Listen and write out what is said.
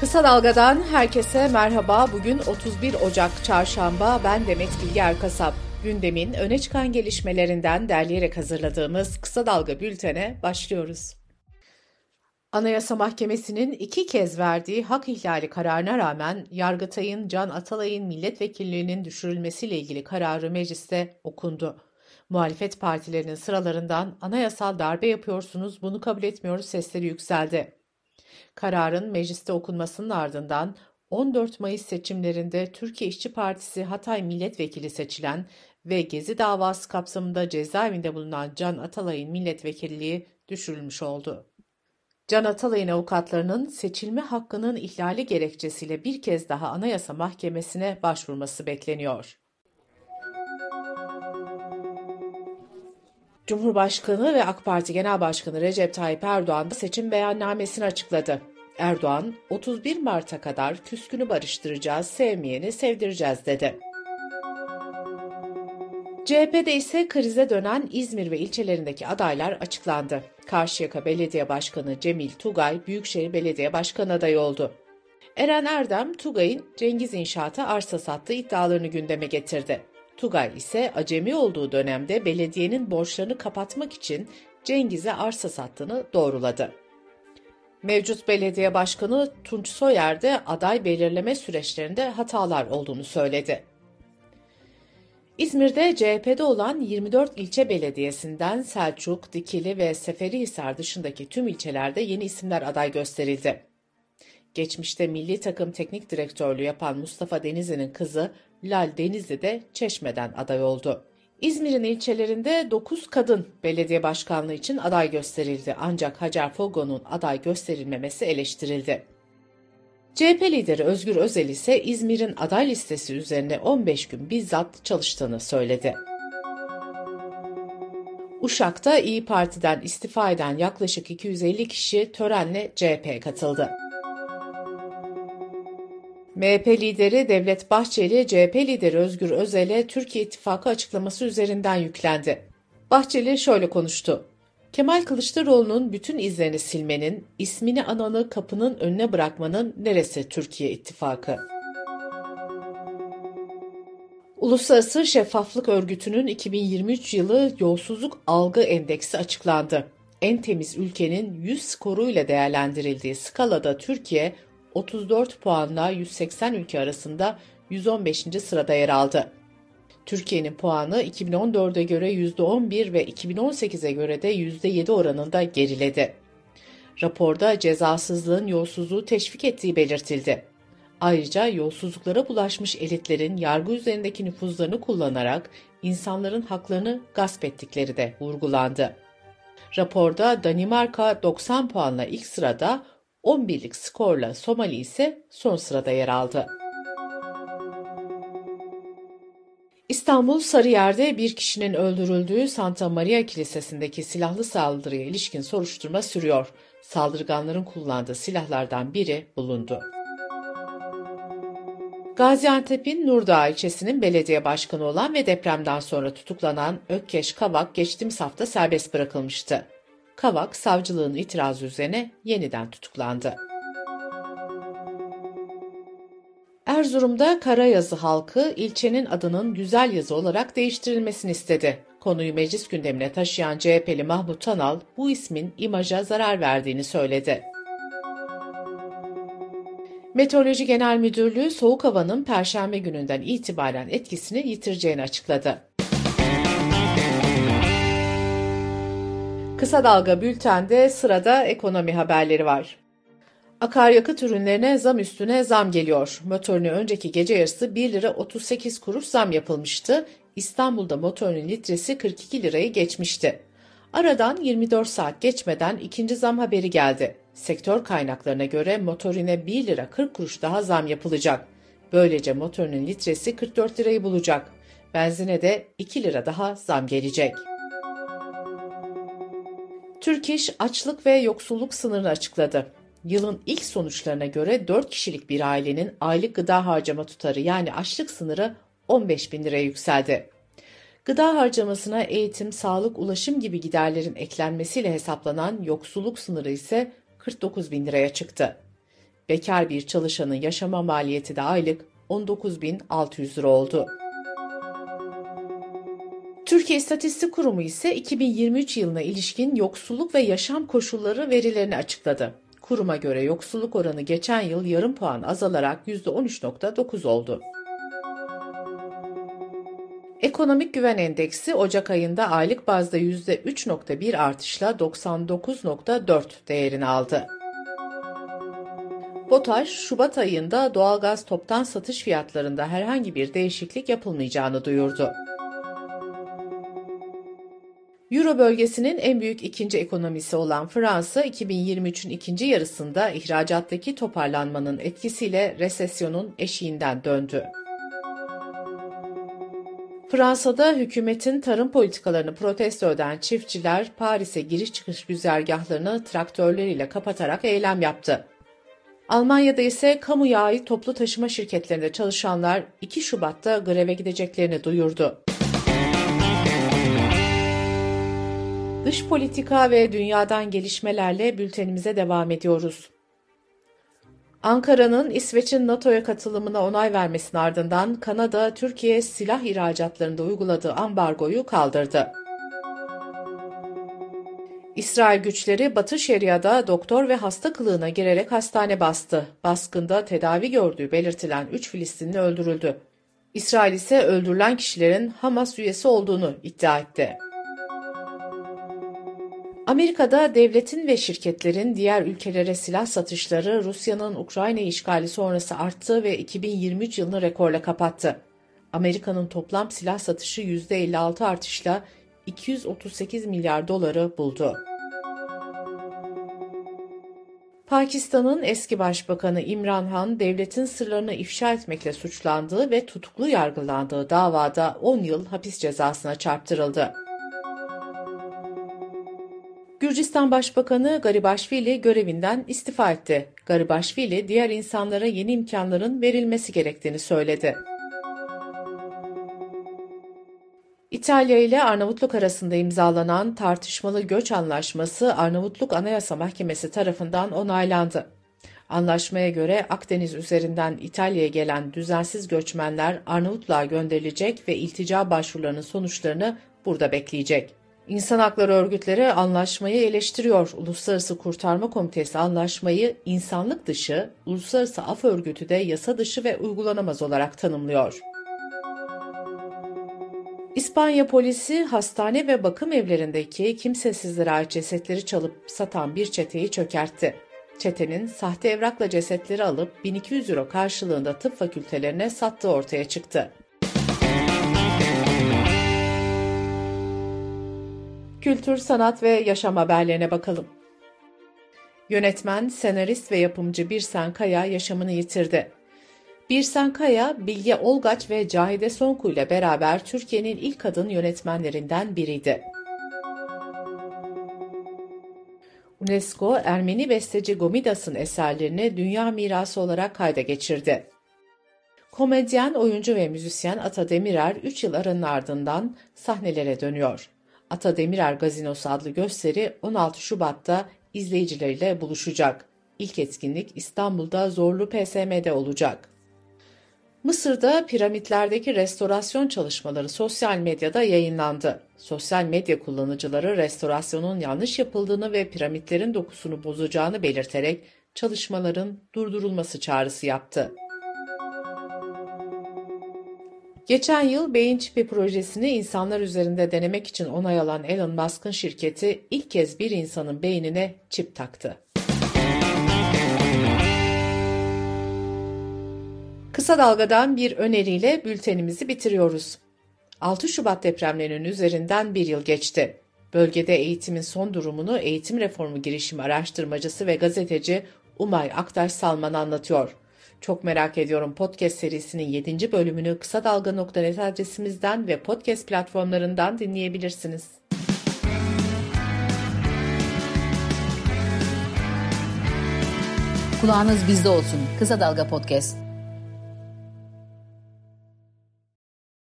Kısa Dalga'dan herkese merhaba. Bugün 31 Ocak Çarşamba. Ben Demet Bilge Erkasap. Gündemin öne çıkan gelişmelerinden derleyerek hazırladığımız Kısa Dalga bültene başlıyoruz. Anayasa Mahkemesi'nin iki kez verdiği hak ihlali kararına rağmen Yargıtay'ın Can Atalay'ın milletvekilliğinin düşürülmesiyle ilgili kararı mecliste okundu. Muhalefet partilerinin sıralarından anayasal darbe yapıyorsunuz, bunu kabul etmiyoruz sesleri yükseldi. Kararın mecliste okunmasının ardından 14 Mayıs seçimlerinde Türkiye İşçi Partisi Hatay Milletvekili seçilen ve Gezi davası kapsamında cezaevinde bulunan Can Atalay'ın milletvekilliği düşürülmüş oldu. Can Atalay'ın avukatlarının seçilme hakkının ihlali gerekçesiyle bir kez daha Anayasa Mahkemesi'ne başvurması bekleniyor. Cumhurbaşkanı ve AK Parti Genel Başkanı Recep Tayyip Erdoğan seçim beyannamesini açıkladı. Erdoğan, 31 Mart'a kadar küskünü barıştıracağız, sevmeyeni sevdireceğiz dedi. CHP'de ise krize dönen İzmir ve ilçelerindeki adaylar açıklandı. Karşıyaka Belediye Başkanı Cemil Tugay, Büyükşehir Belediye Başkanı adayı oldu. Eren Erdem, Tugay'ın Cengiz İnşaat'a arsa sattığı iddialarını gündeme getirdi. Tugay ise acemi olduğu dönemde belediyenin borçlarını kapatmak için Cengiz'e arsa sattığını doğruladı. Mevcut belediye başkanı Tunç Soyer de aday belirleme süreçlerinde hatalar olduğunu söyledi. İzmir'de CHP'de olan 24 ilçe belediyesinden Selçuk, Dikili ve Seferihisar dışındaki tüm ilçelerde yeni isimler aday gösterildi. Geçmişte milli takım teknik direktörlüğü yapan Mustafa Denizli'nin kızı Lal Denizli de Çeşme'den aday oldu. İzmir'in ilçelerinde 9 kadın belediye başkanlığı için aday gösterildi ancak Hacer Fogo'nun aday gösterilmemesi eleştirildi. CHP lideri Özgür Özel ise İzmir'in aday listesi üzerine 15 gün bizzat çalıştığını söyledi. Uşak'ta İyi Parti'den istifa eden yaklaşık 250 kişi törenle CHP'ye katıldı. MHP lideri Devlet Bahçeli, CHP lideri Özgür Özel'e Türkiye İttifakı açıklaması üzerinden yüklendi. Bahçeli şöyle konuştu. Kemal Kılıçdaroğlu'nun bütün izlerini silmenin, ismini ananı kapının önüne bırakmanın neresi Türkiye İttifakı? Uluslararası Şeffaflık Örgütü'nün 2023 yılı yolsuzluk algı endeksi açıklandı. En temiz ülkenin 100 skoruyla değerlendirildiği skalada Türkiye 34 puanla 180 ülke arasında 115. sırada yer aldı. Türkiye'nin puanı 2014'e göre %11 ve 2018'e göre de %7 oranında geriledi. Raporda cezasızlığın yolsuzluğu teşvik ettiği belirtildi. Ayrıca yolsuzluklara bulaşmış elitlerin yargı üzerindeki nüfuzlarını kullanarak insanların haklarını gasp ettikleri de vurgulandı. Raporda Danimarka 90 puanla ilk sırada, 11'lik skorla Somali ise son sırada yer aldı. İstanbul Sarıyer'de bir kişinin öldürüldüğü Santa Maria Kilisesi'ndeki silahlı saldırıya ilişkin soruşturma sürüyor. Saldırganların kullandığı silahlardan biri bulundu. Gaziantep'in Nurdağ ilçesinin belediye başkanı olan ve depremden sonra tutuklanan Ökkeş Kavak geçtiğimiz hafta serbest bırakılmıştı. Kavak savcılığın itirazı üzerine yeniden tutuklandı. Erzurum'da Karayazı halkı ilçenin adının Güzel Yazı olarak değiştirilmesini istedi. Konuyu meclis gündemine taşıyan CHP'li Mahmut Tanal bu ismin imaja zarar verdiğini söyledi. Meteoroloji Genel Müdürlüğü soğuk havanın perşembe gününden itibaren etkisini yitireceğini açıkladı. Kısa Dalga Bülten'de sırada ekonomi haberleri var. Akaryakıt ürünlerine zam üstüne zam geliyor. Motorine önceki gece yarısı 1 lira 38 kuruş zam yapılmıştı. İstanbul'da motorinin litresi 42 lirayı geçmişti. Aradan 24 saat geçmeden ikinci zam haberi geldi. Sektör kaynaklarına göre motorine 1 lira 40 kuruş daha zam yapılacak. Böylece motorinin litresi 44 lirayı bulacak. Benzine de 2 lira daha zam gelecek. Türk açlık ve yoksulluk sınırını açıkladı. Yılın ilk sonuçlarına göre 4 kişilik bir ailenin aylık gıda harcama tutarı yani açlık sınırı 15 bin liraya yükseldi. Gıda harcamasına eğitim, sağlık, ulaşım gibi giderlerin eklenmesiyle hesaplanan yoksulluk sınırı ise 49 bin liraya çıktı. Bekar bir çalışanın yaşama maliyeti de aylık 19.600 lira oldu. Türkiye İstatistik Kurumu ise 2023 yılına ilişkin yoksulluk ve yaşam koşulları verilerini açıkladı. Kuruma göre yoksulluk oranı geçen yıl yarım puan azalarak %13.9 oldu. Ekonomik Güven Endeksi Ocak ayında aylık bazda %3.1 artışla 99.4 değerini aldı. BOTAŞ, Şubat ayında doğalgaz toptan satış fiyatlarında herhangi bir değişiklik yapılmayacağını duyurdu. Euro bölgesinin en büyük ikinci ekonomisi olan Fransa, 2023'ün ikinci yarısında ihracattaki toparlanmanın etkisiyle resesyonun eşiğinden döndü. Fransa'da hükümetin tarım politikalarını protesto eden çiftçiler Paris'e giriş çıkış güzergahlarını traktörleriyle kapatarak eylem yaptı. Almanya'da ise kamuya ait toplu taşıma şirketlerinde çalışanlar 2 Şubat'ta greve gideceklerini duyurdu. Dış politika ve dünyadan gelişmelerle bültenimize devam ediyoruz. Ankara'nın İsveç'in NATO'ya katılımına onay vermesinin ardından Kanada, Türkiye silah ihracatlarında uyguladığı ambargoyu kaldırdı. İsrail güçleri Batı Şeria'da doktor ve hasta kılığına girerek hastane bastı. Baskında tedavi gördüğü belirtilen 3 Filistinli öldürüldü. İsrail ise öldürülen kişilerin Hamas üyesi olduğunu iddia etti. Amerika'da devletin ve şirketlerin diğer ülkelere silah satışları Rusya'nın Ukrayna işgali sonrası arttı ve 2023 yılını rekorla kapattı. Amerika'nın toplam silah satışı %56 artışla 238 milyar doları buldu. Pakistan'ın eski başbakanı İmran Han, devletin sırlarını ifşa etmekle suçlandığı ve tutuklu yargılandığı davada 10 yıl hapis cezasına çarptırıldı. Gürcistan Başbakanı Garibaşvili görevinden istifa etti. Garibaşvili diğer insanlara yeni imkanların verilmesi gerektiğini söyledi. İtalya ile Arnavutluk arasında imzalanan tartışmalı göç anlaşması Arnavutluk Anayasa Mahkemesi tarafından onaylandı. Anlaşmaya göre Akdeniz üzerinden İtalya'ya gelen düzensiz göçmenler Arnavutluğa gönderilecek ve iltica başvurularının sonuçlarını burada bekleyecek. İnsan hakları örgütleri anlaşmayı eleştiriyor. Uluslararası Kurtarma Komitesi anlaşmayı insanlık dışı, Uluslararası Af Örgütü de yasa dışı ve uygulanamaz olarak tanımlıyor. İspanya polisi hastane ve bakım evlerindeki kimsesizlere ait cesetleri çalıp satan bir çeteyi çökertti. Çetenin sahte evrakla cesetleri alıp 1200 euro karşılığında tıp fakültelerine sattığı ortaya çıktı. Kültür, sanat ve yaşam haberlerine bakalım. Yönetmen, senarist ve yapımcı Birsen Kaya yaşamını yitirdi. Birsen Kaya, Bilge Olgaç ve Cahide Sonku ile beraber Türkiye'nin ilk kadın yönetmenlerinden biriydi. UNESCO, Ermeni besteci Gomidas'ın eserlerini dünya mirası olarak kayda geçirdi. Komedyen, oyuncu ve müzisyen Ata Demirer 3 yıl aranın ardından sahnelere dönüyor. Ata Demirer Gazinosu adlı gösteri 16 Şubat'ta izleyicileriyle buluşacak. İlk etkinlik İstanbul'da Zorlu PSM'de olacak. Mısır'da piramitlerdeki restorasyon çalışmaları sosyal medyada yayınlandı. Sosyal medya kullanıcıları restorasyonun yanlış yapıldığını ve piramitlerin dokusunu bozacağını belirterek çalışmaların durdurulması çağrısı yaptı. Geçen yıl beyin çipi projesini insanlar üzerinde denemek için onay alan Elon Musk'ın şirketi ilk kez bir insanın beynine çip taktı. Kısa Dalga'dan bir öneriyle bültenimizi bitiriyoruz. 6 Şubat depremlerinin üzerinden bir yıl geçti. Bölgede eğitimin son durumunu eğitim reformu girişimi araştırmacısı ve gazeteci Umay Aktaş Salman anlatıyor. Çok merak ediyorum podcast serisinin 7. bölümünü kısa dalga.net adresimizden ve podcast platformlarından dinleyebilirsiniz. Kulağınız bizde olsun. Kısa Dalga Podcast.